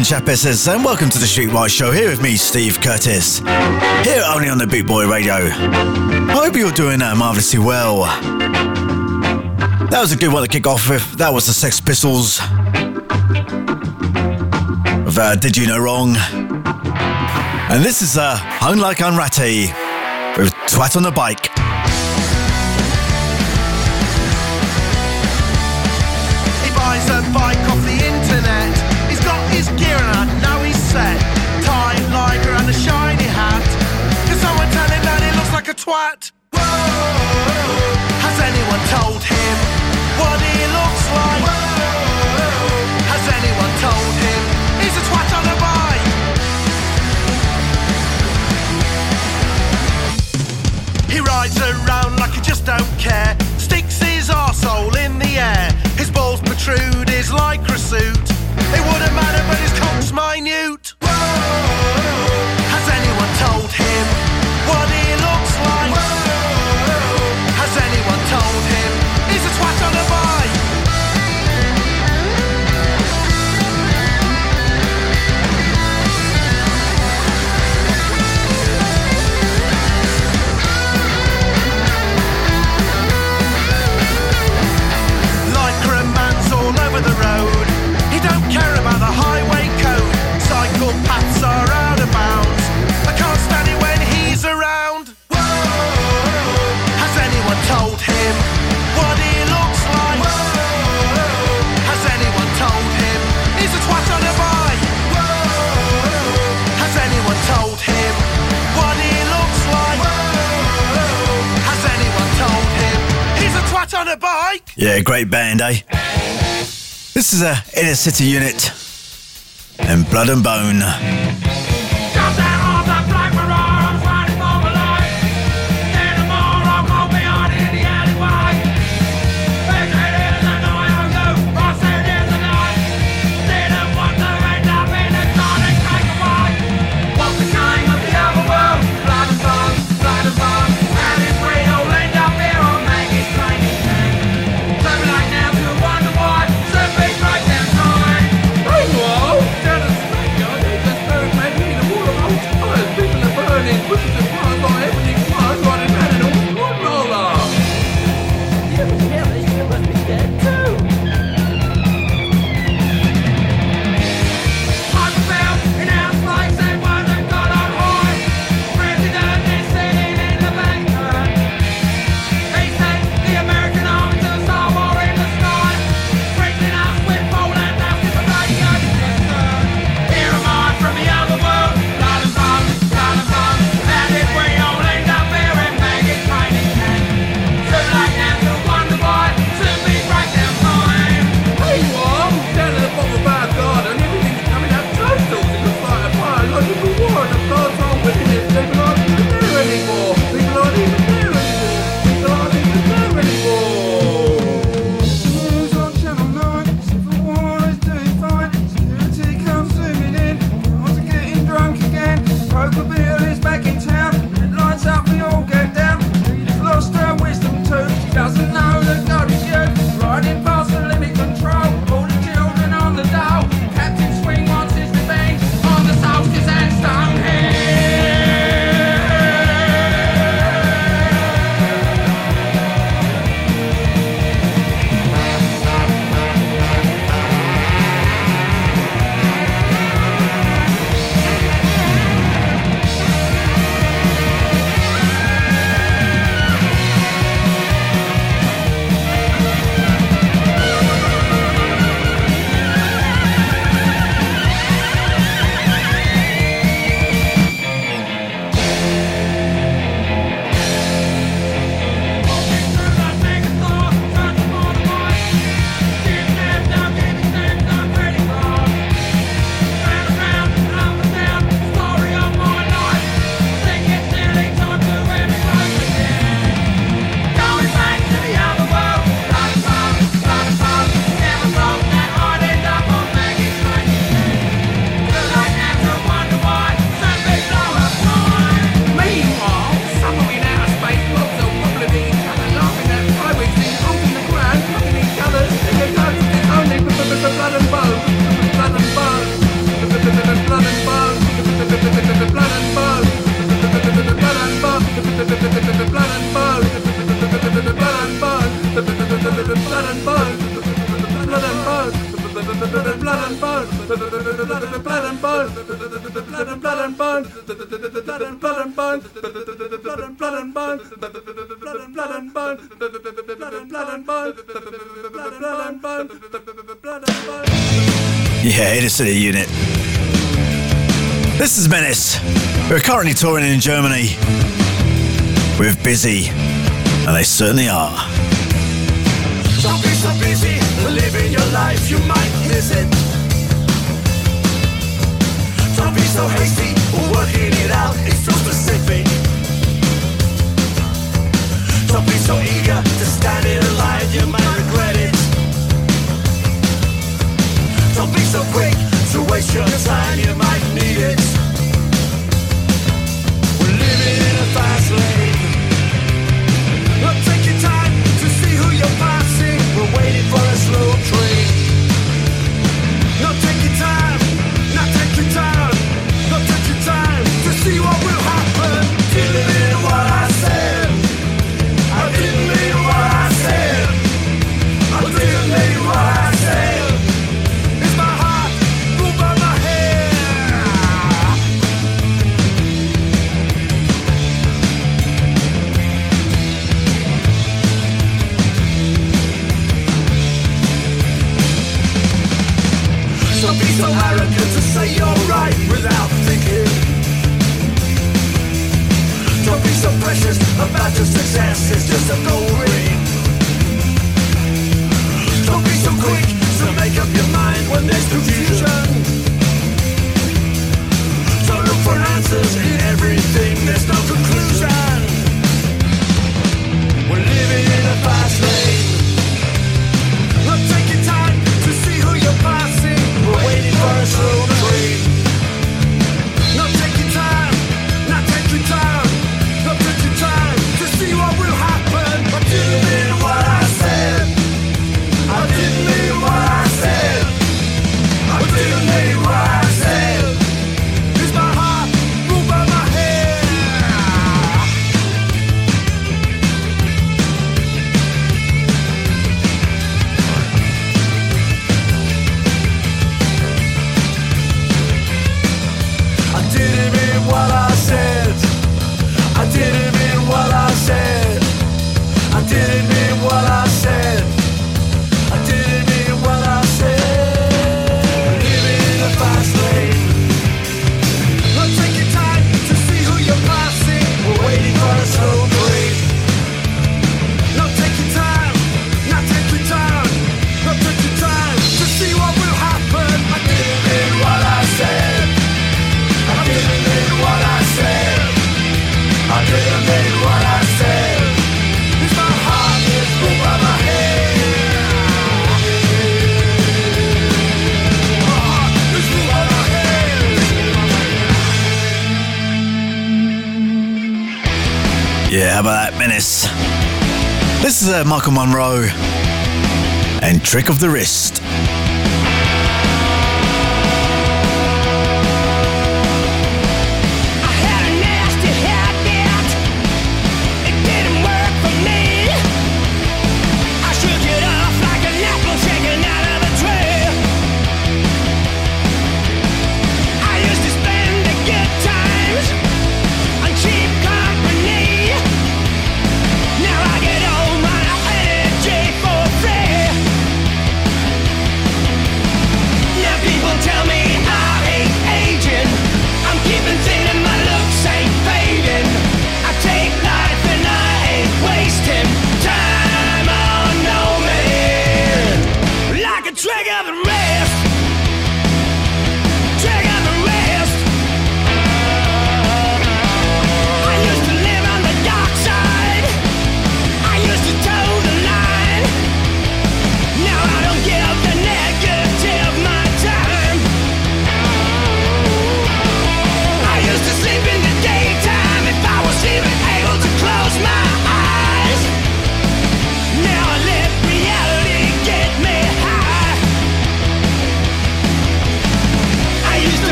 And chapesses, and welcome to the Streetwise Show here with me, Steve Curtis. Here only on the Bootboy Radio. I hope you're doing uh, marvellously well. That was a good one to kick off with. That was the Sex Pistols. Uh, Did You No Wrong? And this is uh, Hung Like Hanratty with Twat on the Bike. Set. Tie, liger and a shiny hat. Can someone tell him that he looks like a twat? Whoa, has anyone told him what he looks like? Whoa, has anyone told him he's a twat on a bike? He rides around like he just don't care. Sticks his arsehole in the air. His balls protrude his lycra suit. It wouldn't matter, but his cock's minute. Yeah, great band, eh? This is a inner city unit and blood and bone. Menace. We're currently touring in Germany with Busy, and they certainly are. Don't be so busy living your life, you might miss it. Don't be so hasty working it out, it's so specific. Don't be so eager to stand in line, you Michael Monroe and Trick of the Wrist.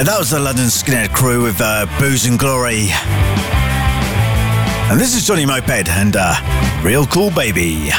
Yeah, that was the London Skinhead crew with uh, Booze and Glory. And this is Johnny Moped and uh, Real Cool Baby.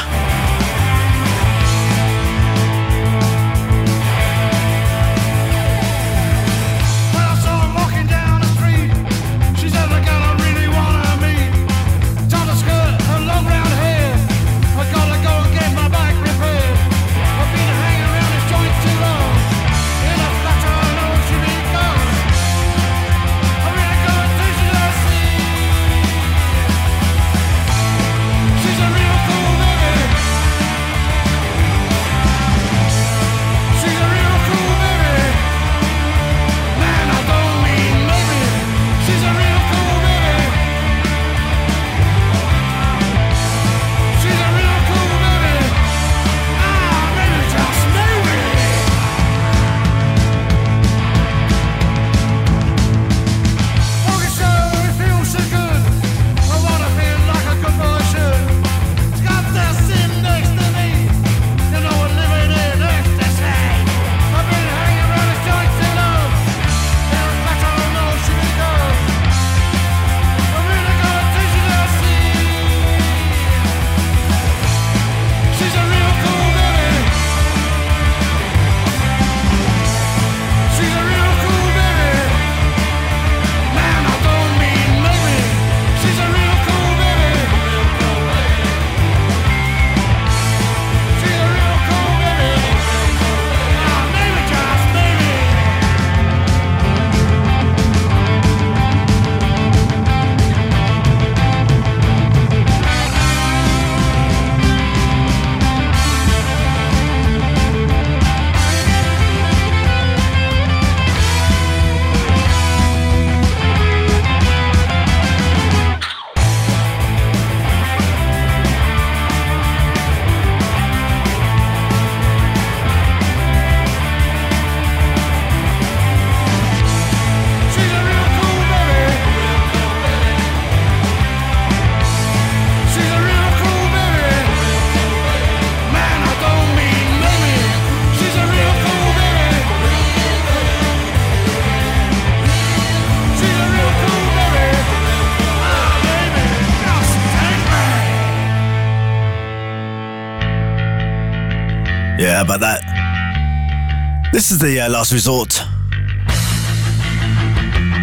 Is the uh, last resort.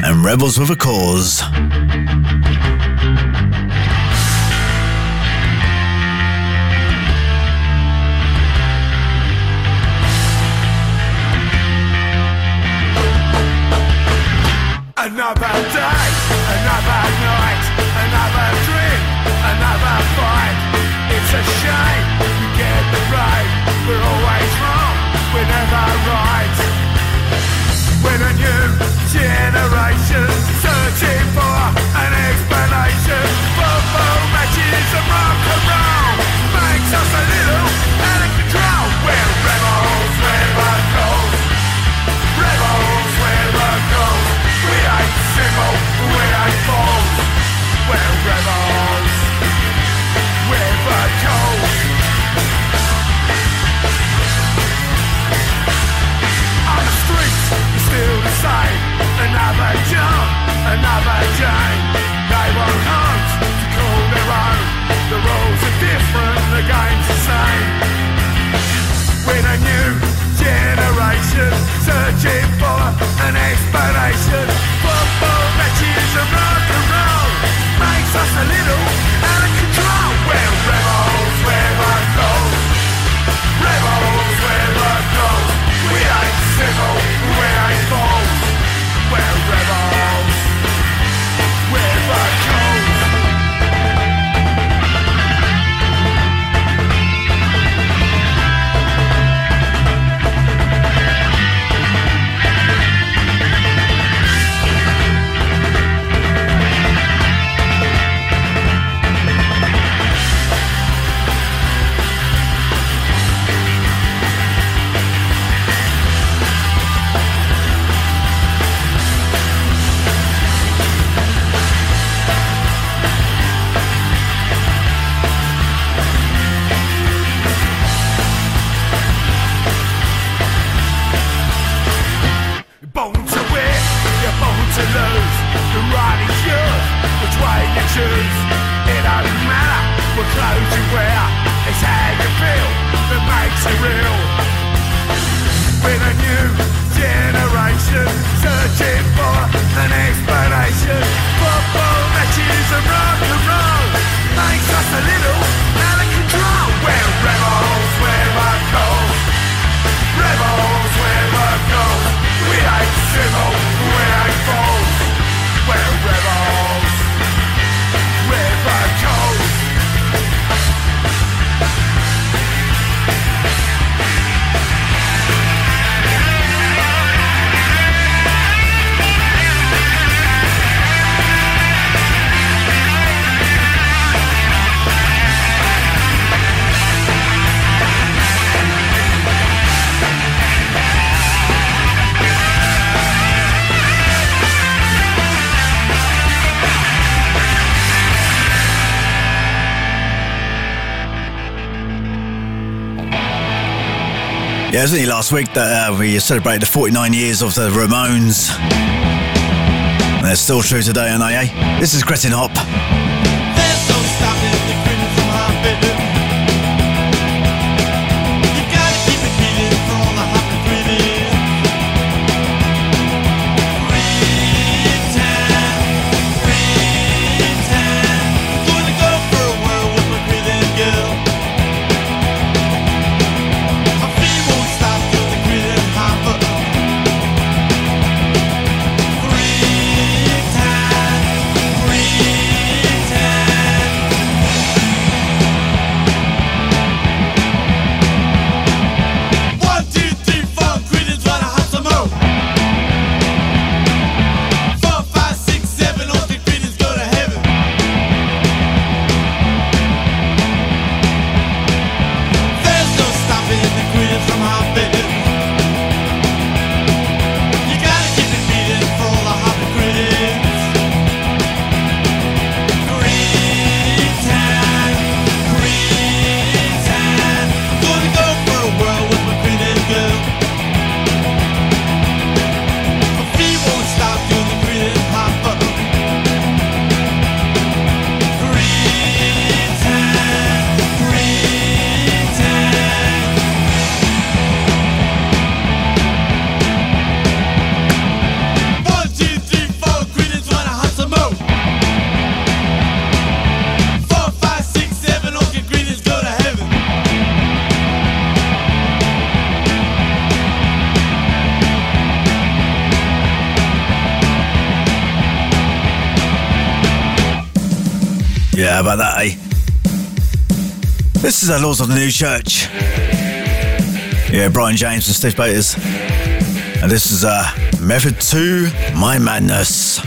And Rebels with a Cause. Another day, another night, another drink, another fight. It's a shame we get the right. We're always clothes you wear. It's how you feel that makes it real. With a new generation Searching for an explanation. Football matches and Yeah, it was only last week that uh, we celebrated the 49 years of the Ramones. And they're still true today, aren't they? Eh? This is Gretchen Hop. How about that, eh? This is the Lords of the New Church. Yeah, Brian James and Stiv Bators. And this is uh, Method 2 My Madness.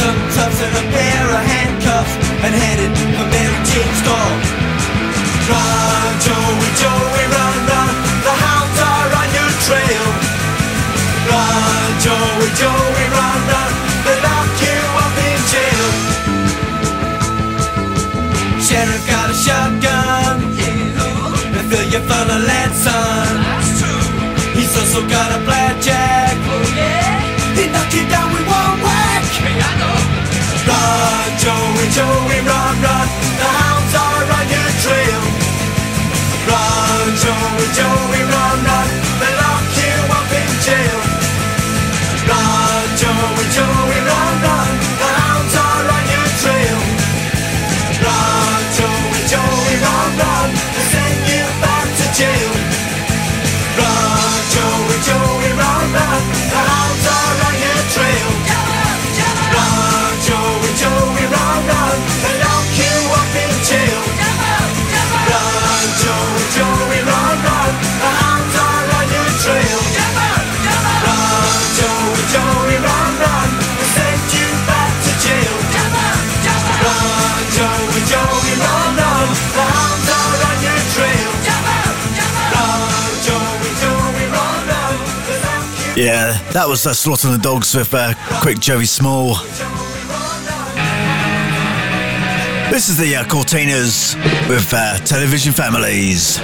Some tufts and a pair of handcuffs and headed for Mary Jane's door. Run, Joey, Joey, run, run. The hounds are on your trail. Run, Joey, Joey, run, run. They lock you up in jail. Sheriff got a shotgun. Yeah. And fill you full of lead, son. That's true. He's also got a blackjack. Oh yeah. He knock you down with one Joey, Joey, run, run. The hounds are on your trail. Run, Joey, Joey, run, run. They lock you up in jail. Yeah, that was uh, Slaughter and the Dogs with uh, Quick Joey Small. This is the uh, Cortinas with uh, Television Families.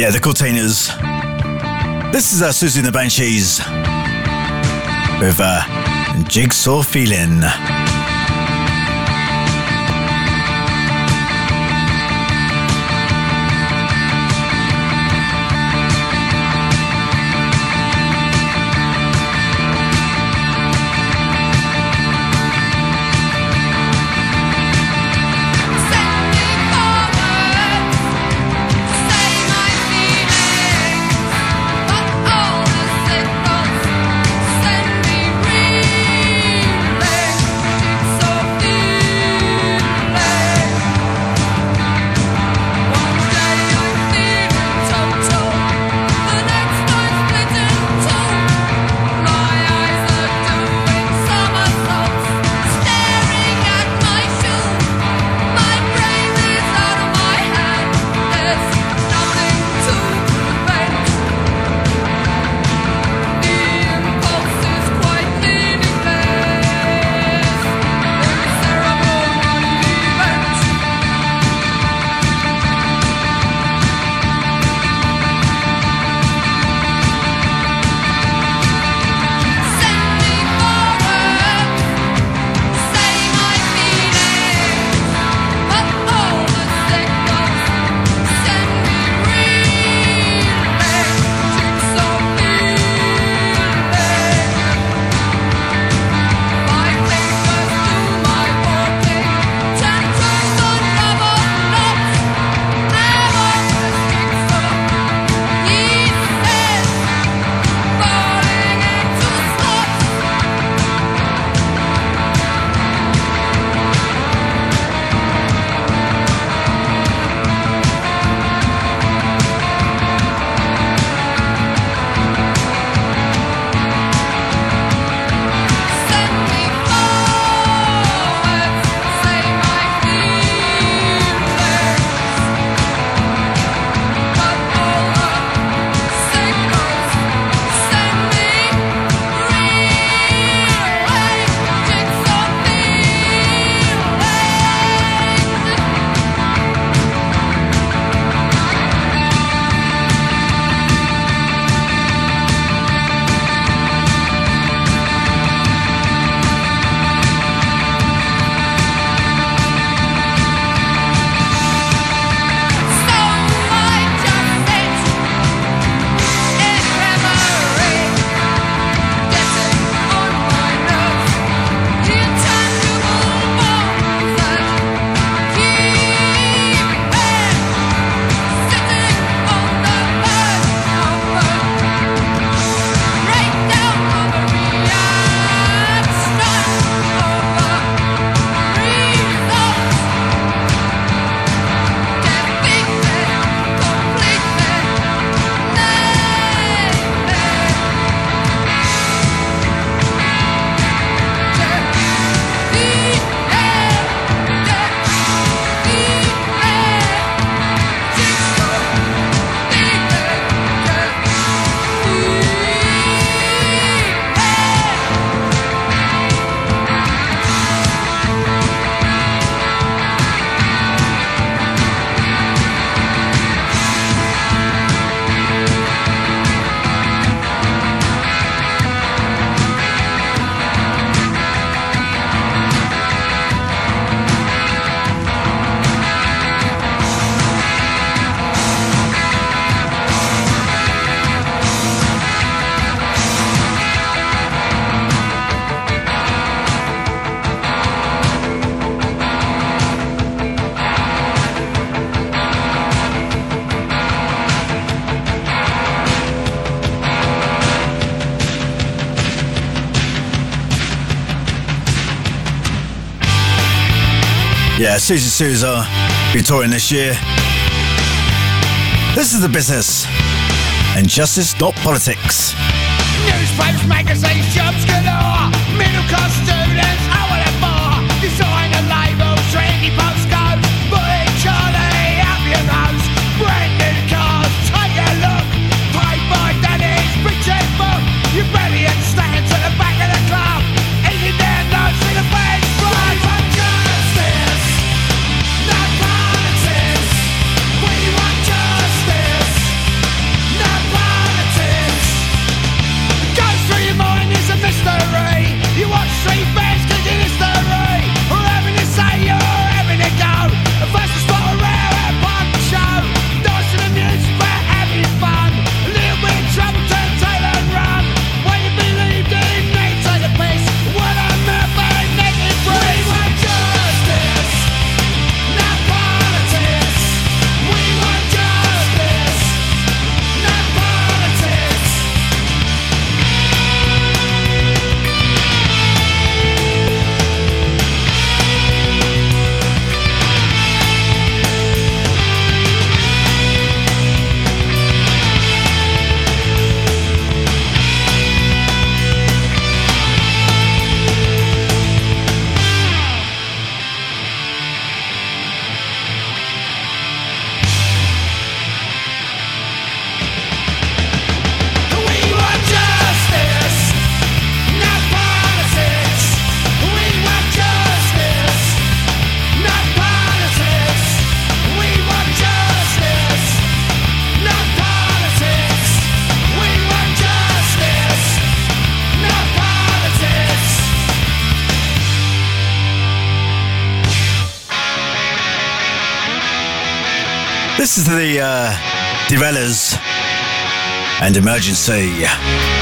Yeah, the Cortinas. This is uh, Siouxsie and the Banshees with uh, Jigsaw Feeling. Siouxsie Souza, be touring this year. This is the business, and justice, not politics. Newspapers, magazines. the uh, and Emergency.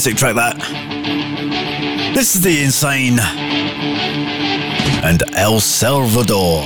Fantastic track, that. This is The Insane and El Salvador.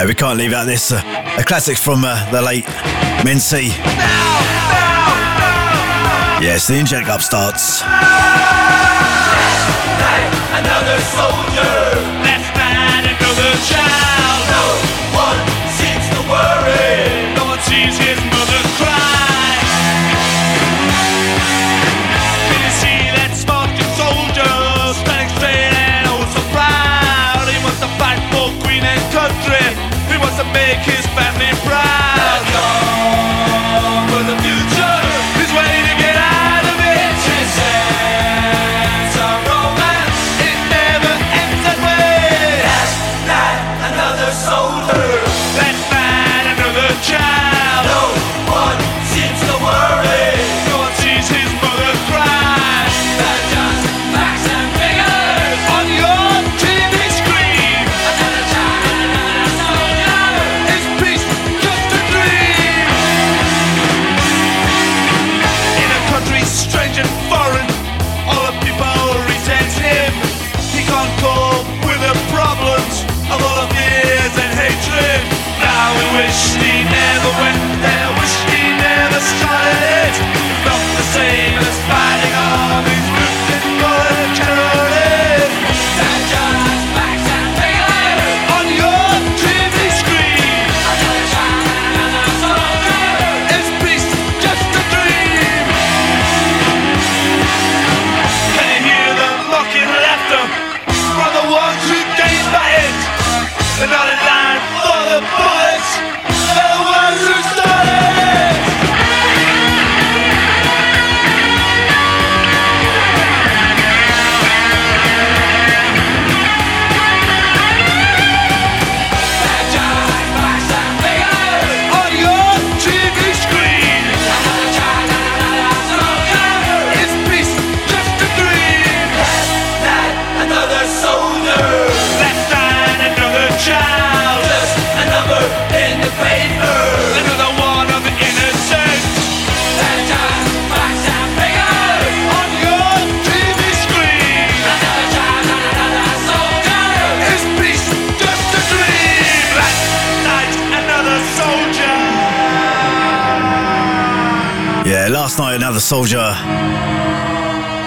Yeah, we can't leave out this. Uh, a classic from uh, the late Mensi. Yes, the Angelic Upstarts. Another soldier.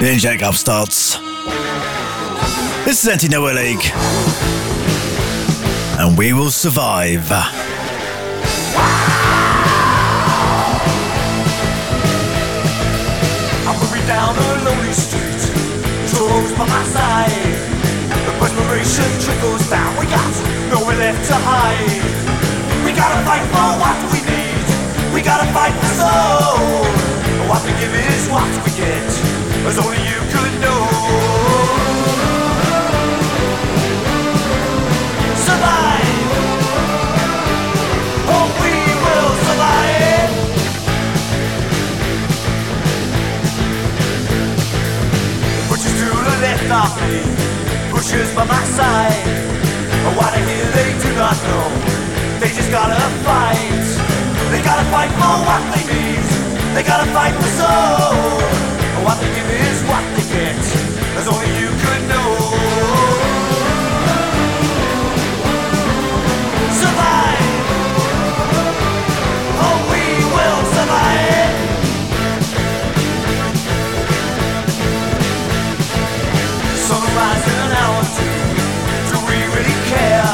Angelic Upstarts. This is Anti Nowhere League. And we will survive. I'm down a lonely street. By my side. The perspiration trickles down. We got nowhere left to hide. We gotta fight for what we need. We gotta fight for soul. What we give is what we get. As only you could know. Survive. Oh, we will survive. Pushes to the left of me, pushes by my side. Oh, what I hear they do not know. They just gotta fight. They gotta fight for what they need. They gotta fight for soul. What they give is what they get. As only you could know. Survive. Oh, we will survive. Sunrise in an hour or two. Do we really care?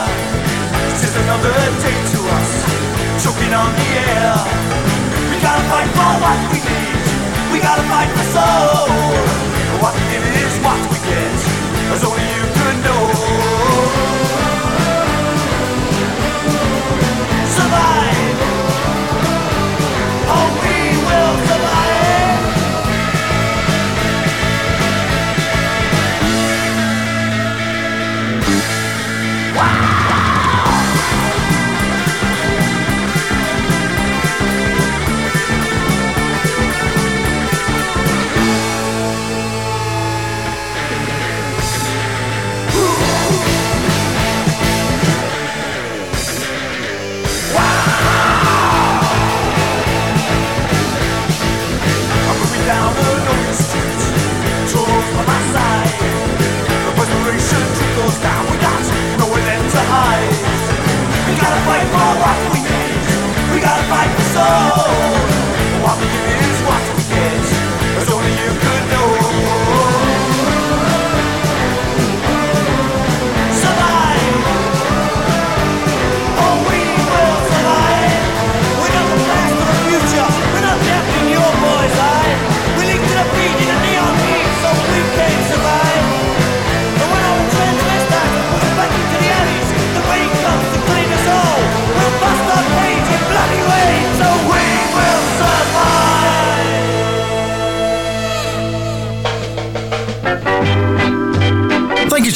Another day to us, choking on the air. We gotta fight for what we need. We gotta fight for soul. What we give is what we get, only you could know. Survive. We got nowhere left to hide. We gotta fight for what we need. We gotta fight for soul. What we give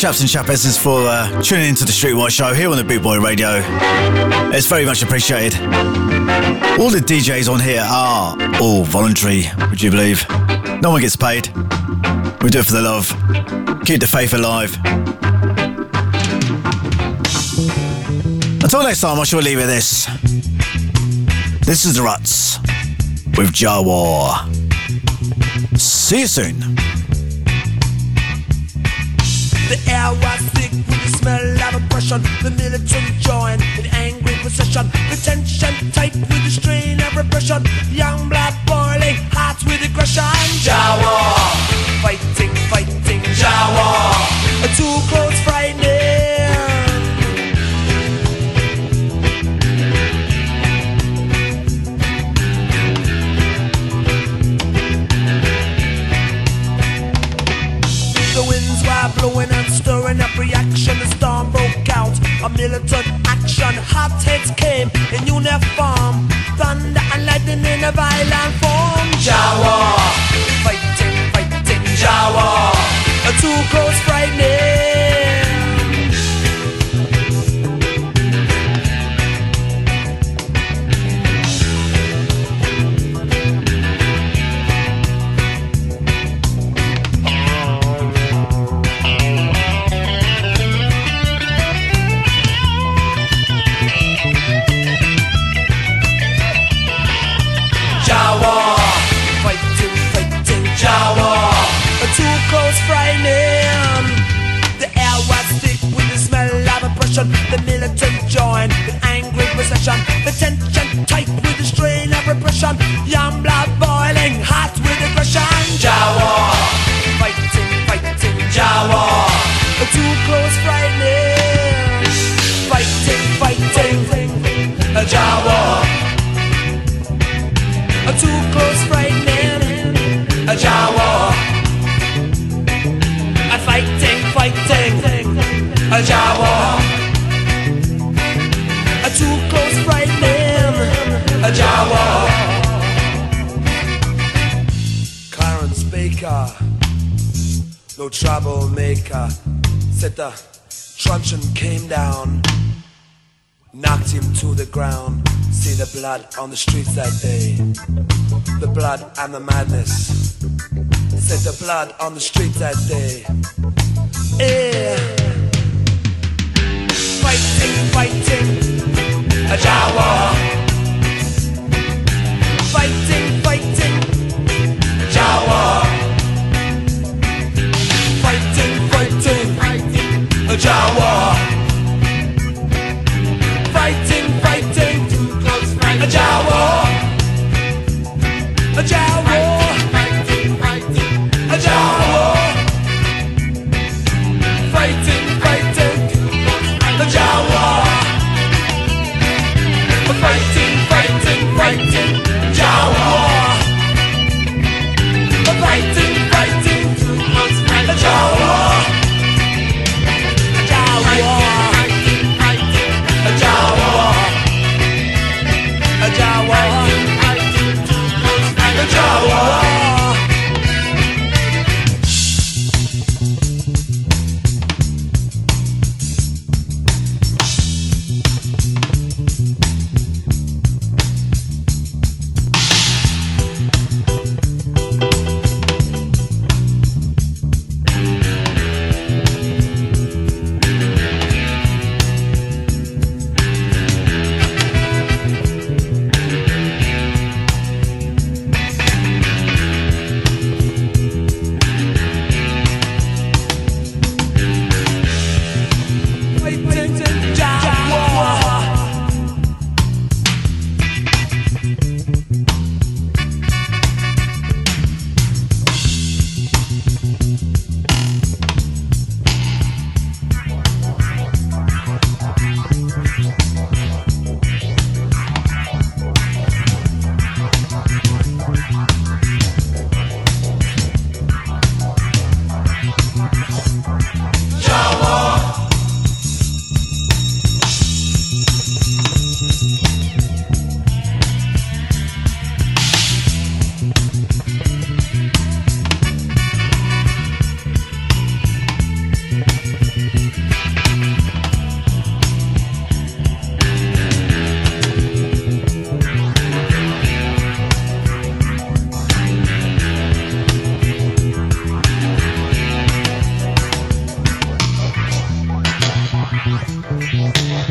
chaps and chapesses, for uh, tuning into the Streetwise Show here on the Boot Boy Radio. It's very much appreciated. All the DJs on here are all voluntary, would you believe? No one gets paid. We do it for the love. Keep the faith alive. Until next time, I shall leave you this. This is the Ruts with Jah War. See you soon. Air was thick with the smell of oppression. The militant join in angry procession. The tension tight with the strain of repression. Young blood boiling, hearts with aggression. Jah War, fighting, fighting, Jah War. Too close, frightening. The winds were blowing A militant action. Hot heads came in uniform. Thunder and lightning in a violent form. Jah War. Fighting, fighting, Jah War. Too close, frightening. Close, frightening. The air was thick with the smell of oppression. The troublemaker said the truncheon came down, knocked him to the ground. See the blood on the streets that day, the blood and the madness. Said the blood on the streets that day. Yeah. Fighting, fighting, a Jah War. the Jawa.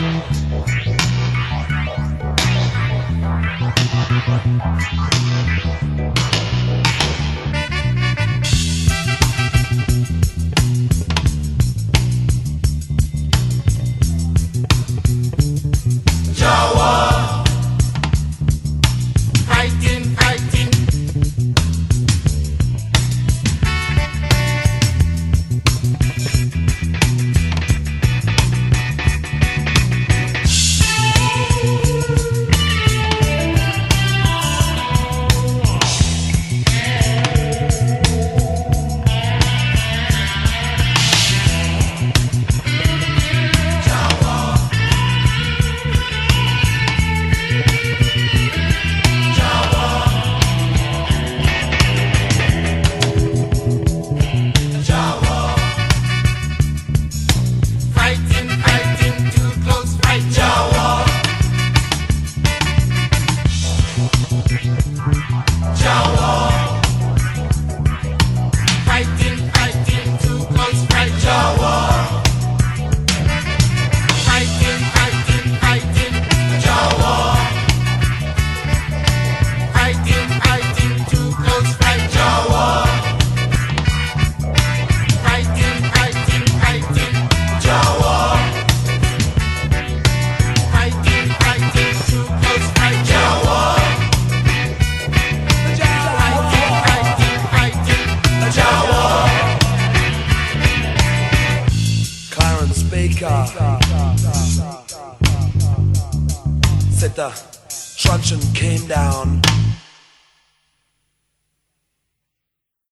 Thank you.